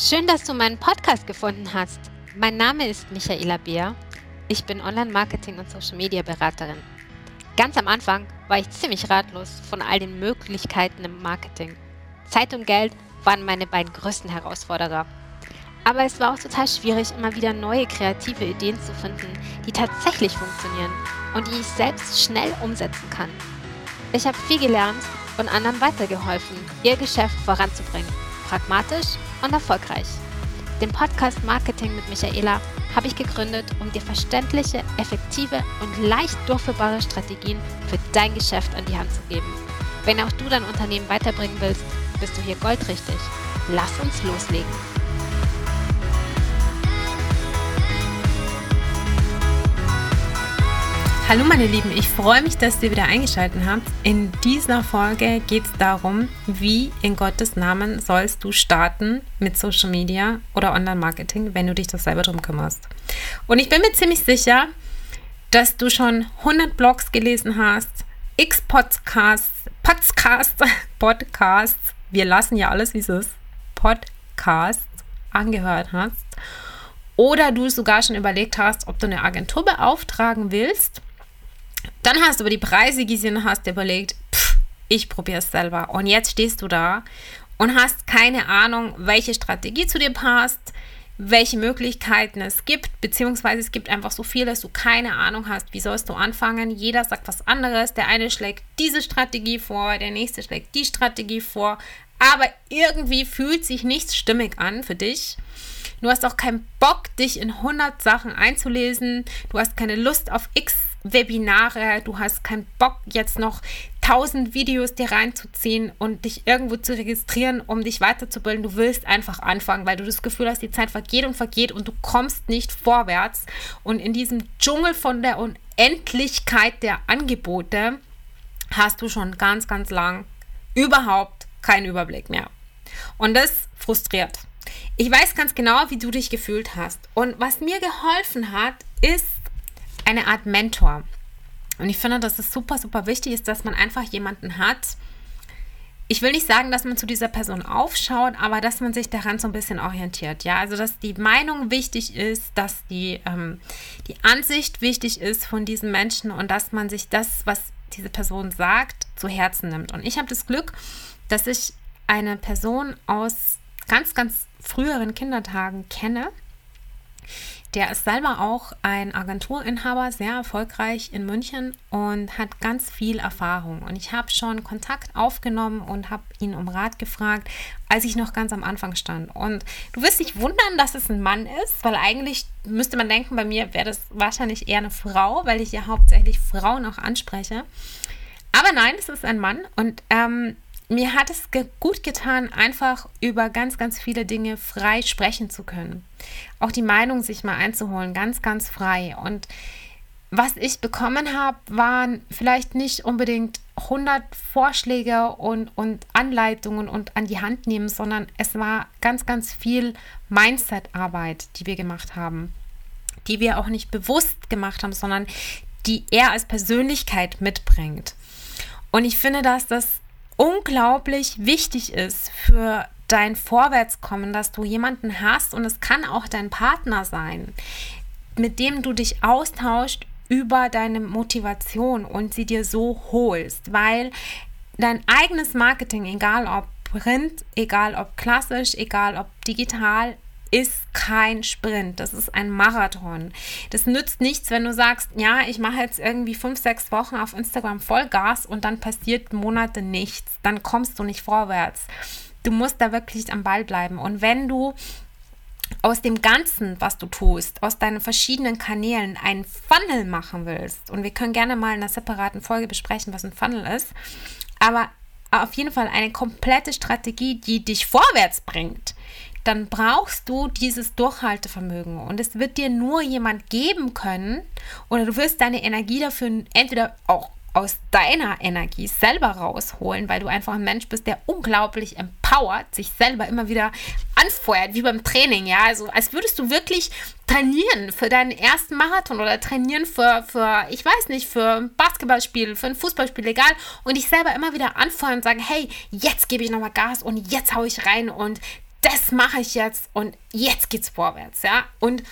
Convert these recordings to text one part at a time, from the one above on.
Schön, dass du meinen Podcast gefunden hast. Mein Name ist Michaela Beer. Ich bin Online-Marketing- und Social-Media-Beraterin. Ganz am Anfang war ich ziemlich ratlos von all den Möglichkeiten im Marketing. Zeit und Geld waren meine beiden größten Herausforderer. Aber es war auch total schwierig, immer wieder neue kreative Ideen zu finden, die tatsächlich funktionieren und die ich selbst schnell umsetzen kann. Ich habe viel gelernt und anderen weitergeholfen, ihr Geschäft voranzubringen. Pragmatisch und erfolgreich. Den Podcast Marketing mit Michaela habe ich gegründet, um dir verständliche, effektive und leicht durchführbare Strategien für dein Geschäft an die Hand zu geben. Wenn auch du dein Unternehmen weiterbringen willst, bist du hier goldrichtig. Lass uns loslegen. Hallo meine Lieben, ich freue mich, dass ihr wieder eingeschaltet habt. In dieser Folge geht es darum, wie in Gottes Namen sollst du starten mit Social Media oder Online-Marketing, wenn du dich das selber drum kümmerst. Und ich bin mir ziemlich sicher, dass du schon 100 Blogs gelesen hast, x Podcasts, Podcasts, Podcasts, wir lassen ja alles wie es ist, Podcasts angehört hast oder du sogar schon überlegt hast, ob du eine Agentur beauftragen willst dann hast du über die Preise gesehen hast dir überlegt, pff, ich probiere es selber. Und jetzt stehst du da und hast keine Ahnung, welche Strategie zu dir passt, welche Möglichkeiten es gibt, beziehungsweise es gibt einfach so viel, dass du keine Ahnung hast, wie sollst du anfangen. Jeder sagt was anderes. Der eine schlägt diese Strategie vor, der nächste schlägt die Strategie vor, aber irgendwie fühlt sich nichts stimmig an für dich. Du hast auch keinen Bock, dich in 100 Sachen einzulesen. Du hast keine Lust auf X Webinare, du hast keinen Bock jetzt noch 1000 Videos dir reinzuziehen und dich irgendwo zu registrieren, um dich weiterzubilden. Du willst einfach anfangen, weil du das Gefühl hast, die Zeit vergeht und vergeht und du kommst nicht vorwärts. Und in diesem Dschungel von der Unendlichkeit der Angebote hast du schon ganz, ganz lang überhaupt keinen Überblick mehr. Und das frustriert. Ich weiß ganz genau, wie du dich gefühlt hast. Und was mir geholfen hat, ist eine Art Mentor. Und ich finde, dass es super, super wichtig ist, dass man einfach jemanden hat. Ich will nicht sagen, dass man zu dieser Person aufschaut, aber dass man sich daran so ein bisschen orientiert. Ja, also dass die Meinung wichtig ist, dass die, ähm, die Ansicht wichtig ist von diesen Menschen und dass man sich das, was diese Person sagt, zu Herzen nimmt. Und ich habe das Glück, dass ich eine Person aus ganz, ganz früheren Kindertagen kenne, der ist selber auch ein Agenturinhaber, sehr erfolgreich in München und hat ganz viel Erfahrung. Und ich habe schon Kontakt aufgenommen und habe ihn um Rat gefragt, als ich noch ganz am Anfang stand. Und du wirst dich wundern, dass es ein Mann ist, weil eigentlich müsste man denken, bei mir wäre das wahrscheinlich eher eine Frau, weil ich ja hauptsächlich Frauen auch anspreche. Aber nein, es ist ein Mann und ähm, mir hat es ge gut getan, einfach über ganz, ganz viele Dinge frei sprechen zu können. Auch die Meinung sich mal einzuholen, ganz, ganz frei. Und was ich bekommen habe, waren vielleicht nicht unbedingt 100 Vorschläge und, und Anleitungen und an die Hand nehmen, sondern es war ganz, ganz viel Mindset-Arbeit, die wir gemacht haben, die wir auch nicht bewusst gemacht haben, sondern die er als Persönlichkeit mitbringt. Und ich finde, dass das unglaublich wichtig ist für dein Vorwärtskommen, dass du jemanden hast und es kann auch dein Partner sein, mit dem du dich austauscht über deine Motivation und sie dir so holst, weil dein eigenes Marketing, egal ob Print, egal ob klassisch, egal ob digital, ist kein Sprint, das ist ein Marathon. Das nützt nichts, wenn du sagst, ja, ich mache jetzt irgendwie fünf, sechs Wochen auf Instagram Vollgas und dann passiert Monate nichts. Dann kommst du nicht vorwärts. Du musst da wirklich am Ball bleiben. Und wenn du aus dem Ganzen, was du tust, aus deinen verschiedenen Kanälen einen Funnel machen willst, und wir können gerne mal in einer separaten Folge besprechen, was ein Funnel ist, aber auf jeden Fall eine komplette Strategie, die dich vorwärts bringt, dann brauchst du dieses Durchhaltevermögen. Und es wird dir nur jemand geben können oder du wirst deine Energie dafür entweder auch aus deiner Energie selber rausholen, weil du einfach ein Mensch bist, der unglaublich empowert, sich selber immer wieder anfeuert, wie beim Training, ja, also als würdest du wirklich trainieren für deinen ersten Marathon oder trainieren für, für ich weiß nicht, für ein Basketballspiel, für ein Fußballspiel, egal, und dich selber immer wieder anfeuern und sagen, hey, jetzt gebe ich nochmal Gas und jetzt haue ich rein. Und das mache ich jetzt und jetzt geht's vorwärts, ja. Und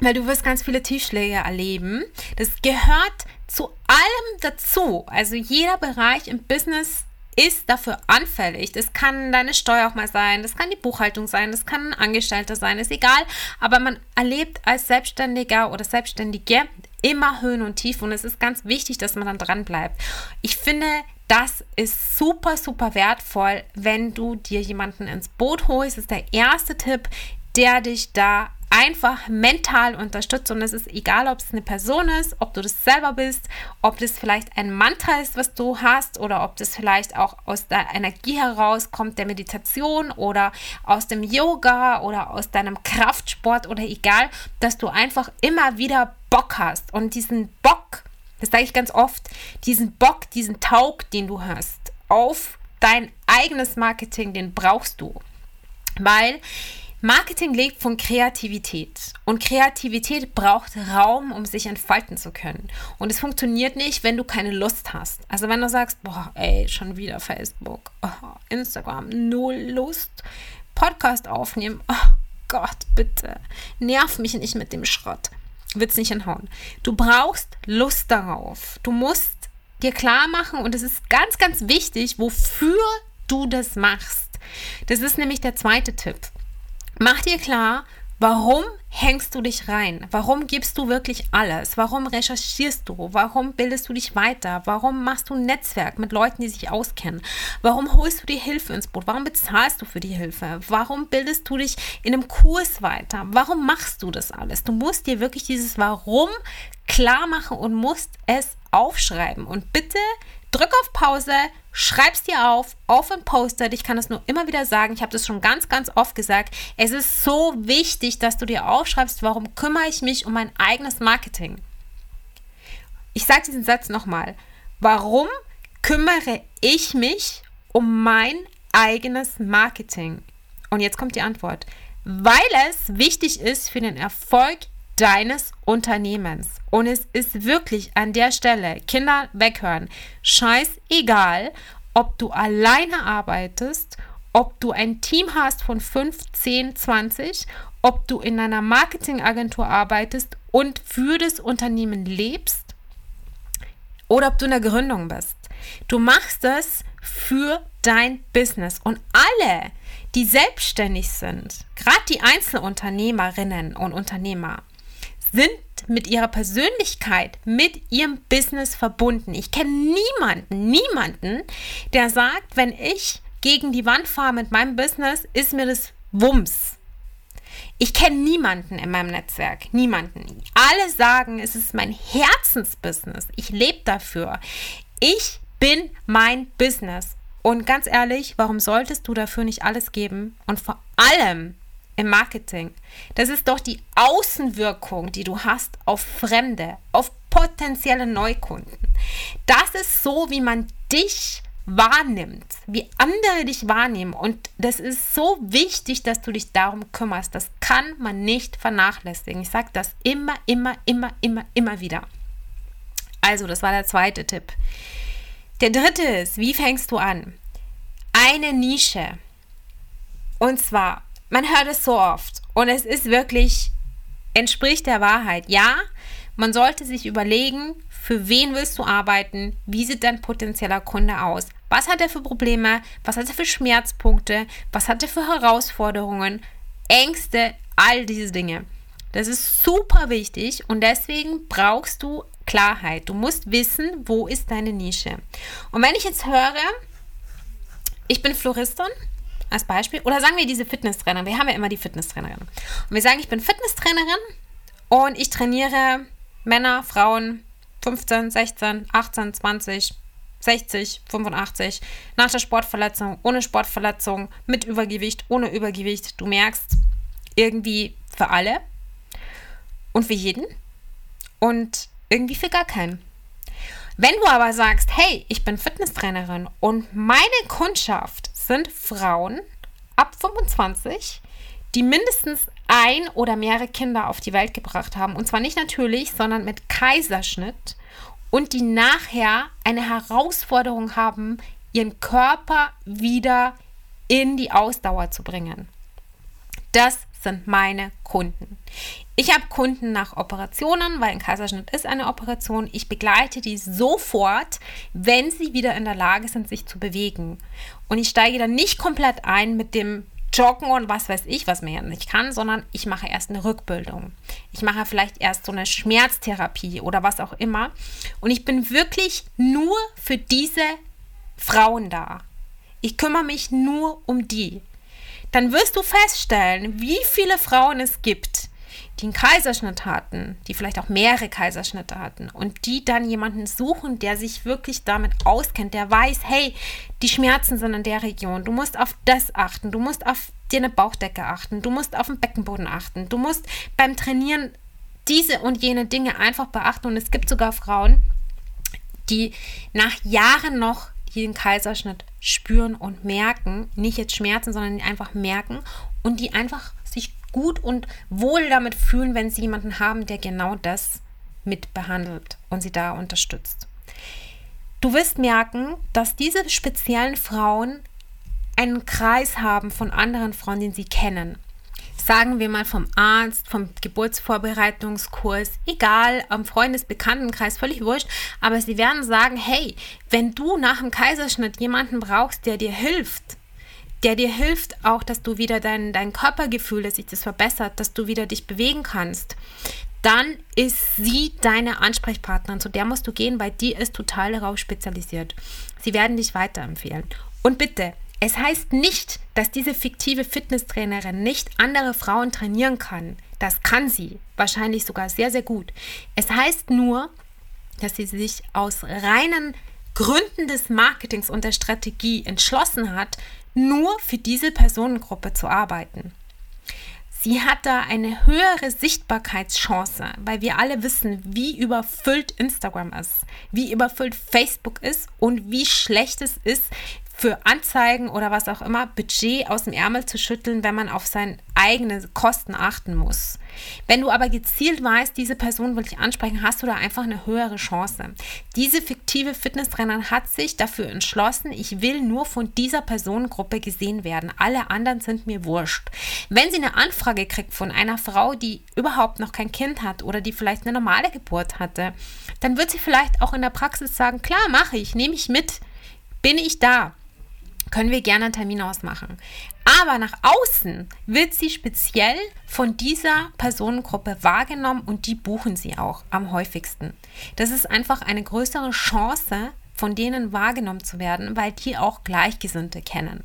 weil du wirst ganz viele Tiefschläge erleben. Das gehört zu allem dazu. Also jeder Bereich im Business ist dafür anfällig. Das kann deine Steuer auch mal sein, das kann die Buchhaltung sein, das kann ein Angestellter sein, ist egal. Aber man erlebt als Selbstständiger oder Selbstständige immer Höhen und Tiefen und es ist ganz wichtig, dass man dann dran bleibt. Ich finde, das ist super, super wertvoll, wenn du dir jemanden ins Boot holst. Das ist der erste Tipp, der dich da einfach mental unterstützt. Und es ist egal, ob es eine Person ist, ob du das selber bist, ob das vielleicht ein Mantra ist, was du hast, oder ob das vielleicht auch aus der Energie herauskommt, der Meditation oder aus dem Yoga oder aus deinem Kraftsport oder egal, dass du einfach immer wieder Bock hast. Und diesen Bock, das sage ich ganz oft, diesen Bock, diesen Taug, den du hast, auf dein eigenes Marketing, den brauchst du. Weil Marketing lebt von Kreativität und Kreativität braucht Raum, um sich entfalten zu können. Und es funktioniert nicht, wenn du keine Lust hast. Also wenn du sagst, boah, ey, schon wieder Facebook, oh, Instagram, null Lust, Podcast aufnehmen, oh Gott, bitte, nerv mich nicht mit dem Schrott. Wird es nicht hinhauen. Du brauchst Lust darauf. Du musst dir klar machen und es ist ganz, ganz wichtig, wofür du das machst. Das ist nämlich der zweite Tipp. Mach dir klar, warum hängst du dich rein? Warum gibst du wirklich alles? Warum recherchierst du? Warum bildest du dich weiter? Warum machst du ein Netzwerk mit Leuten, die sich auskennen? Warum holst du die Hilfe ins Boot? Warum bezahlst du für die Hilfe? Warum bildest du dich in einem Kurs weiter? Warum machst du das alles? Du musst dir wirklich dieses Warum klar machen und musst es aufschreiben. Und bitte drück auf Pause, schreib's dir auf, auf ein Post-it. Ich kann das nur immer wieder sagen. Ich habe das schon ganz, ganz oft gesagt. Es ist so wichtig, dass du dir aufschreibst, warum kümmere ich mich um mein eigenes Marketing. Ich sage diesen Satz nochmal. Warum kümmere ich mich um mein eigenes Marketing? Und jetzt kommt die Antwort. Weil es wichtig ist für den Erfolg deines Unternehmens. Und es ist wirklich an der Stelle, Kinder weghören, scheißegal, ob du alleine arbeitest, ob du ein Team hast von 5, 10, 20, ob du in einer Marketingagentur arbeitest und für das Unternehmen lebst oder ob du in der Gründung bist. Du machst es für dein Business und alle, die selbstständig sind, gerade die Einzelunternehmerinnen und Unternehmer, sind mit ihrer Persönlichkeit, mit ihrem Business verbunden. Ich kenne niemanden, niemanden, der sagt, wenn ich gegen die Wand fahre mit meinem Business, ist mir das Wumms. Ich kenne niemanden in meinem Netzwerk, niemanden. Alle sagen, es ist mein Herzensbusiness. Ich lebe dafür. Ich bin mein Business. Und ganz ehrlich, warum solltest du dafür nicht alles geben? Und vor allem im Marketing. Das ist doch die Außenwirkung, die du hast auf Fremde, auf potenzielle Neukunden. Das ist so, wie man dich wahrnimmt, wie andere dich wahrnehmen. Und das ist so wichtig, dass du dich darum kümmerst. Das kann man nicht vernachlässigen. Ich sage das immer, immer, immer, immer, immer wieder. Also, das war der zweite Tipp. Der dritte ist, wie fängst du an? Eine Nische. Und zwar man hört es so oft und es ist wirklich, entspricht der Wahrheit. Ja, man sollte sich überlegen, für wen willst du arbeiten, wie sieht dein potenzieller Kunde aus, was hat er für Probleme, was hat er für Schmerzpunkte, was hat er für Herausforderungen, Ängste, all diese Dinge. Das ist super wichtig und deswegen brauchst du Klarheit. Du musst wissen, wo ist deine Nische. Und wenn ich jetzt höre, ich bin Floristin als Beispiel. Oder sagen wir diese Fitnesstrainerin. Wir haben ja immer die Fitnesstrainerin. Und wir sagen, ich bin Fitnesstrainerin und ich trainiere Männer, Frauen 15, 16, 18, 20, 60, 85, nach der Sportverletzung, ohne Sportverletzung, mit Übergewicht, ohne Übergewicht. Du merkst, irgendwie für alle und für jeden und irgendwie für gar keinen. Wenn du aber sagst, hey, ich bin Fitnesstrainerin und meine Kundschaft sind Frauen ab 25, die mindestens ein oder mehrere Kinder auf die Welt gebracht haben. Und zwar nicht natürlich, sondern mit Kaiserschnitt. Und die nachher eine Herausforderung haben, ihren Körper wieder in die Ausdauer zu bringen. Das sind meine Kunden. Ich habe Kunden nach Operationen, weil ein Kaiserschnitt ist eine Operation. Ich begleite die sofort, wenn sie wieder in der Lage sind, sich zu bewegen. Und ich steige dann nicht komplett ein mit dem Joggen und was weiß ich, was man ja nicht kann, sondern ich mache erst eine Rückbildung. Ich mache vielleicht erst so eine Schmerztherapie oder was auch immer. Und ich bin wirklich nur für diese Frauen da. Ich kümmere mich nur um die dann wirst du feststellen, wie viele Frauen es gibt, die einen Kaiserschnitt hatten, die vielleicht auch mehrere Kaiserschnitte hatten und die dann jemanden suchen, der sich wirklich damit auskennt, der weiß, hey, die Schmerzen sind in der Region, du musst auf das achten, du musst auf deine Bauchdecke achten, du musst auf den Beckenboden achten, du musst beim Trainieren diese und jene Dinge einfach beachten. Und es gibt sogar Frauen, die nach Jahren noch jeden Kaiserschnitt spüren und merken, nicht jetzt Schmerzen, sondern einfach merken und die einfach gut und wohl damit fühlen, wenn sie jemanden haben, der genau das mit behandelt und sie da unterstützt. Du wirst merken, dass diese speziellen Frauen einen Kreis haben von anderen Frauen, den sie kennen sagen wir mal vom Arzt, vom Geburtsvorbereitungskurs, egal, am Freundesbekanntenkreis, völlig wurscht, aber sie werden sagen, hey, wenn du nach dem Kaiserschnitt jemanden brauchst, der dir hilft, der dir hilft auch, dass du wieder dein, dein Körpergefühl, dass sich das verbessert, dass du wieder dich bewegen kannst, dann ist sie deine Ansprechpartnerin. Zu der musst du gehen, weil die ist total darauf spezialisiert. Sie werden dich weiterempfehlen. Und bitte, es heißt nicht, dass diese fiktive Fitnesstrainerin nicht andere Frauen trainieren kann. Das kann sie, wahrscheinlich sogar sehr, sehr gut. Es heißt nur, dass sie sich aus reinen Gründen des Marketings und der Strategie entschlossen hat, nur für diese Personengruppe zu arbeiten. Sie hat da eine höhere Sichtbarkeitschance, weil wir alle wissen, wie überfüllt Instagram ist, wie überfüllt Facebook ist und wie schlecht es ist, für Anzeigen oder was auch immer Budget aus dem Ärmel zu schütteln, wenn man auf seine eigenen Kosten achten muss. Wenn du aber gezielt weißt, diese Person will ich ansprechen, hast du da einfach eine höhere Chance. Diese fiktive Fitnesstrainerin hat sich dafür entschlossen, ich will nur von dieser Personengruppe gesehen werden. Alle anderen sind mir wurscht. Wenn sie eine Anfrage kriegt von einer Frau, die überhaupt noch kein Kind hat oder die vielleicht eine normale Geburt hatte, dann wird sie vielleicht auch in der Praxis sagen, klar, mache ich, nehme ich mit, bin ich da können wir gerne einen Termin ausmachen. Aber nach außen wird sie speziell von dieser Personengruppe wahrgenommen und die buchen sie auch am häufigsten. Das ist einfach eine größere Chance, von denen wahrgenommen zu werden, weil die auch Gleichgesinnte kennen.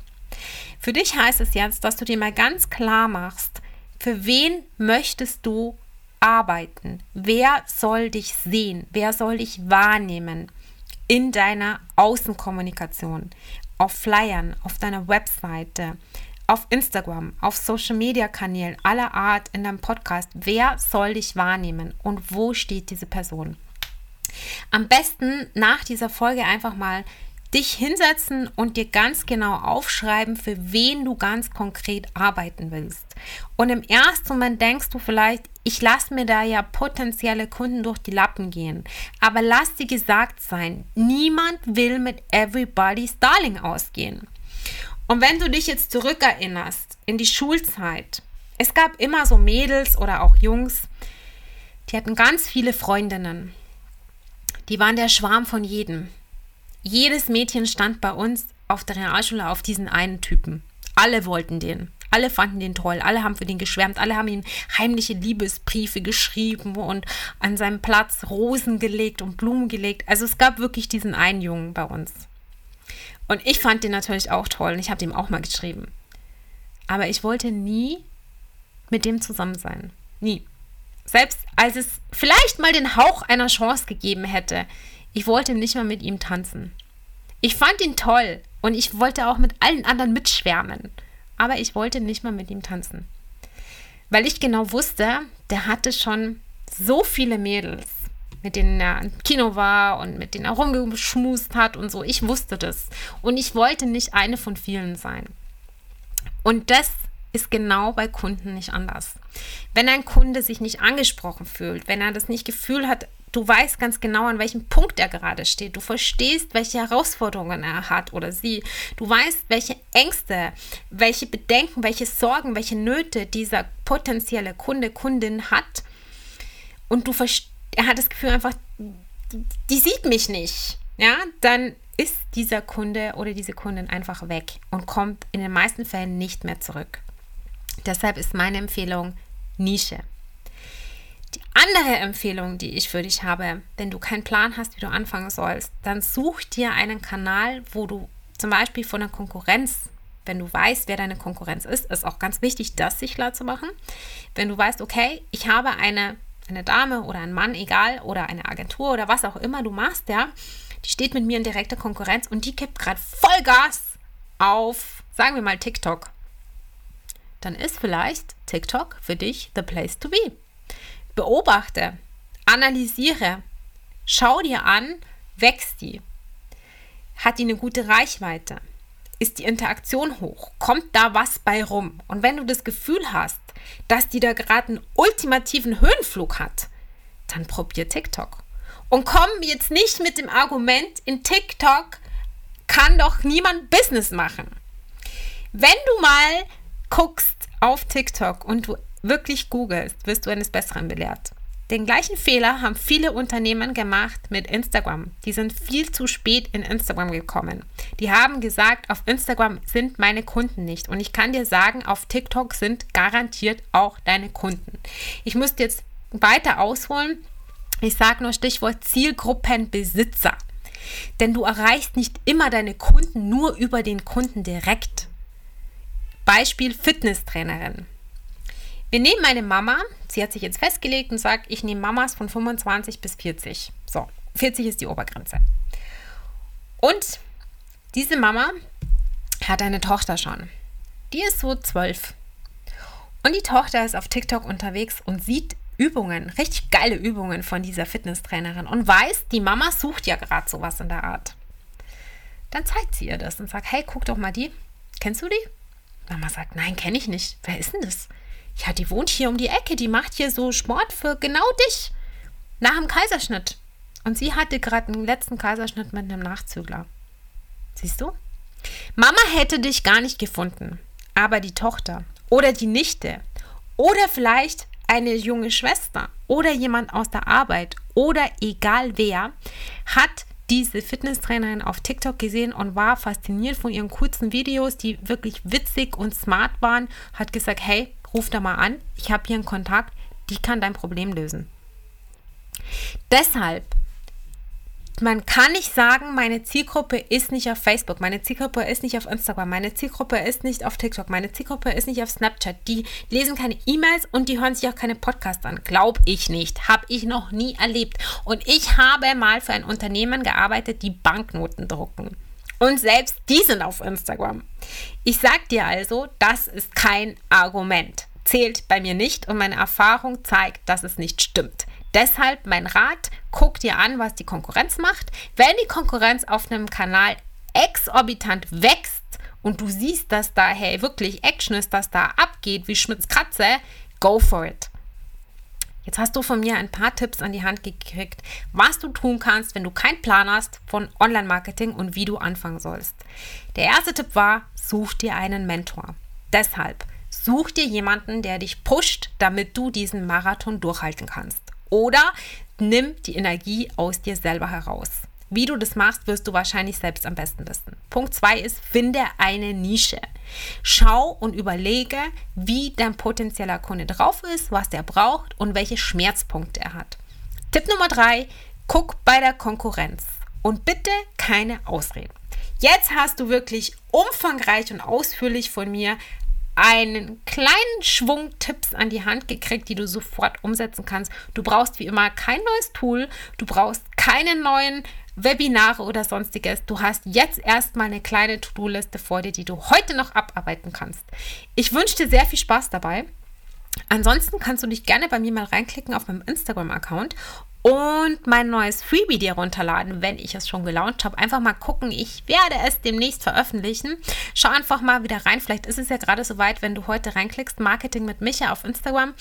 Für dich heißt es jetzt, dass du dir mal ganz klar machst, für wen möchtest du arbeiten? Wer soll dich sehen? Wer soll dich wahrnehmen? in deiner Außenkommunikation auf Flyern, auf deiner Webseite, auf Instagram, auf Social Media Kanälen aller Art, in deinem Podcast. Wer soll dich wahrnehmen und wo steht diese Person? Am besten nach dieser Folge einfach mal dich hinsetzen und dir ganz genau aufschreiben, für wen du ganz konkret arbeiten willst. Und im ersten Moment denkst du vielleicht, ich lasse mir da ja potenzielle Kunden durch die Lappen gehen. Aber lass dir gesagt sein, niemand will mit Everybody's Darling ausgehen. Und wenn du dich jetzt zurückerinnerst in die Schulzeit, es gab immer so Mädels oder auch Jungs, die hatten ganz viele Freundinnen. Die waren der Schwarm von jedem. Jedes Mädchen stand bei uns auf der Realschule auf diesen einen Typen. Alle wollten den. Alle fanden den toll, alle haben für den geschwärmt, alle haben ihm heimliche Liebesbriefe geschrieben und an seinem Platz Rosen gelegt und Blumen gelegt. Also es gab wirklich diesen einen Jungen bei uns. Und ich fand den natürlich auch toll und ich habe dem auch mal geschrieben. Aber ich wollte nie mit dem zusammen sein. Nie. Selbst als es vielleicht mal den Hauch einer Chance gegeben hätte, ich wollte nicht mal mit ihm tanzen. Ich fand ihn toll und ich wollte auch mit allen anderen mitschwärmen. Aber ich wollte nicht mal mit ihm tanzen. Weil ich genau wusste, der hatte schon so viele Mädels, mit denen er im Kino war und mit denen er rumgeschmust hat und so. Ich wusste das. Und ich wollte nicht eine von vielen sein. Und das ist genau bei Kunden nicht anders. Wenn ein Kunde sich nicht angesprochen fühlt, wenn er das nicht Gefühl hat, Du weißt ganz genau, an welchem Punkt er gerade steht. Du verstehst, welche Herausforderungen er hat oder sie. Du weißt, welche Ängste, welche Bedenken, welche Sorgen, welche Nöte dieser potenzielle Kunde, Kundin hat. Und du er hat das Gefühl einfach, die, sieht mich nicht. Ja, dann ist dieser Kunde oder diese Kundin einfach weg und kommt in den meisten Fällen nicht mehr zurück. Deshalb ist meine Empfehlung Nische. Andere Empfehlung, die ich für dich habe, wenn du keinen Plan hast, wie du anfangen sollst, dann such dir einen Kanal, wo du zum Beispiel von der Konkurrenz, wenn du weißt, wer deine Konkurrenz ist, ist auch ganz wichtig, das sich klar zu machen. Wenn du weißt, okay, ich habe eine, eine Dame oder einen Mann, egal, oder eine Agentur oder was auch immer du machst, ja, die steht mit mir in direkter Konkurrenz und die gibt gerade Vollgas auf, sagen wir mal, TikTok. Dann ist vielleicht TikTok für dich the place to be. Beobachte, analysiere, schau dir an, wächst die? Hat die eine gute Reichweite? Ist die Interaktion hoch? Kommt da was bei rum? Und wenn du das Gefühl hast, dass die da gerade einen ultimativen Höhenflug hat, dann probier TikTok. Und komm jetzt nicht mit dem Argument, in TikTok kann doch niemand Business machen. Wenn du mal guckst auf TikTok und du wirklich googelst, wirst du eines Besseren belehrt. Den gleichen Fehler haben viele Unternehmen gemacht mit Instagram. Die sind viel zu spät in Instagram gekommen. Die haben gesagt, auf Instagram sind meine Kunden nicht. Und ich kann dir sagen, auf TikTok sind garantiert auch deine Kunden. Ich müsste jetzt weiter ausholen. Ich sage nur Stichwort Zielgruppenbesitzer. Denn du erreichst nicht immer deine Kunden nur über den Kunden direkt. Beispiel Fitnesstrainerin. Wir nehmen meine Mama, sie hat sich jetzt festgelegt und sagt, ich nehme Mamas von 25 bis 40. So, 40 ist die Obergrenze. Und diese Mama hat eine Tochter schon. Die ist so zwölf. Und die Tochter ist auf TikTok unterwegs und sieht Übungen, richtig geile Übungen von dieser Fitnesstrainerin und weiß, die Mama sucht ja gerade sowas in der Art. Dann zeigt sie ihr das und sagt, hey, guck doch mal die. Kennst du die? Mama sagt, nein, kenne ich nicht. Wer ist denn das? Ja, die wohnt hier um die Ecke, die macht hier so Sport für genau dich. Nach dem Kaiserschnitt. Und sie hatte gerade einen letzten Kaiserschnitt mit einem Nachzügler. Siehst du? Mama hätte dich gar nicht gefunden, aber die Tochter oder die Nichte oder vielleicht eine junge Schwester oder jemand aus der Arbeit oder egal wer hat diese Fitnesstrainerin auf TikTok gesehen und war fasziniert von ihren kurzen Videos, die wirklich witzig und smart waren, hat gesagt, hey, ruf da mal an, ich habe hier einen Kontakt, die kann dein Problem lösen. Deshalb, man kann nicht sagen, meine Zielgruppe ist nicht auf Facebook, meine Zielgruppe ist nicht auf Instagram, meine Zielgruppe ist nicht auf TikTok, meine Zielgruppe ist nicht auf Snapchat. Die lesen keine E-Mails und die hören sich auch keine Podcasts an. Glaube ich nicht. Habe ich noch nie erlebt. Und ich habe mal für ein Unternehmen gearbeitet, die Banknoten drucken. Und selbst die sind auf Instagram. Ich sag dir also, das ist kein Argument. Zählt bei mir nicht und meine Erfahrung zeigt, dass es nicht stimmt. Deshalb mein Rat, guck dir an, was die Konkurrenz macht. Wenn die Konkurrenz auf einem Kanal exorbitant wächst und du siehst, dass da hey, wirklich Action ist, dass da abgeht wie Schmitz Katze, go for it. Jetzt hast du von mir ein paar Tipps an die Hand gekriegt, was du tun kannst, wenn du keinen Plan hast von Online-Marketing und wie du anfangen sollst. Der erste Tipp war, such dir einen Mentor. Deshalb such dir jemanden, der dich pusht, damit du diesen Marathon durchhalten kannst. Oder nimm die Energie aus dir selber heraus. Wie du das machst, wirst du wahrscheinlich selbst am besten wissen. Punkt 2 ist, finde eine Nische. Schau und überlege, wie dein potenzieller Kunde drauf ist, was der braucht und welche Schmerzpunkte er hat. Tipp Nummer 3, guck bei der Konkurrenz und bitte keine Ausreden. Jetzt hast du wirklich umfangreich und ausführlich von mir einen kleinen Schwung Tipps an die Hand gekriegt, die du sofort umsetzen kannst. Du brauchst wie immer kein neues Tool, du brauchst keine neuen Webinare oder sonstiges. Du hast jetzt erstmal eine kleine To-Do-Liste vor dir, die du heute noch abarbeiten kannst. Ich wünsche dir sehr viel Spaß dabei. Ansonsten kannst du dich gerne bei mir mal reinklicken auf meinem Instagram-Account und mein neues Freebie dir runterladen, wenn ich es schon gelauncht habe. Einfach mal gucken, ich werde es demnächst veröffentlichen. Schau einfach mal wieder rein. Vielleicht ist es ja gerade soweit, wenn du heute reinklickst, Marketing mit Micha auf Instagram.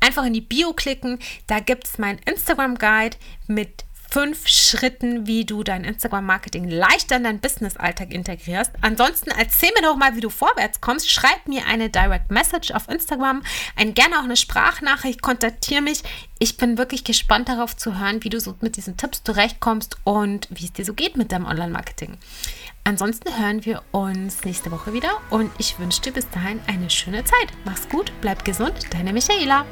einfach in die Bio klicken. Da gibt es meinen Instagram-Guide mit fünf Schritten, wie du dein Instagram-Marketing leichter in deinen Business-Alltag integrierst. Ansonsten erzähl mir doch mal, wie du vorwärts kommst. Schreib mir eine Direct Message auf Instagram, ein, gerne auch eine Sprachnachricht, kontaktiere mich. Ich bin wirklich gespannt darauf zu hören, wie du so mit diesen Tipps zurechtkommst und wie es dir so geht mit deinem Online-Marketing. Ansonsten hören wir uns nächste Woche wieder und ich wünsche dir bis dahin eine schöne Zeit. Mach's gut, bleib gesund, deine Michaela.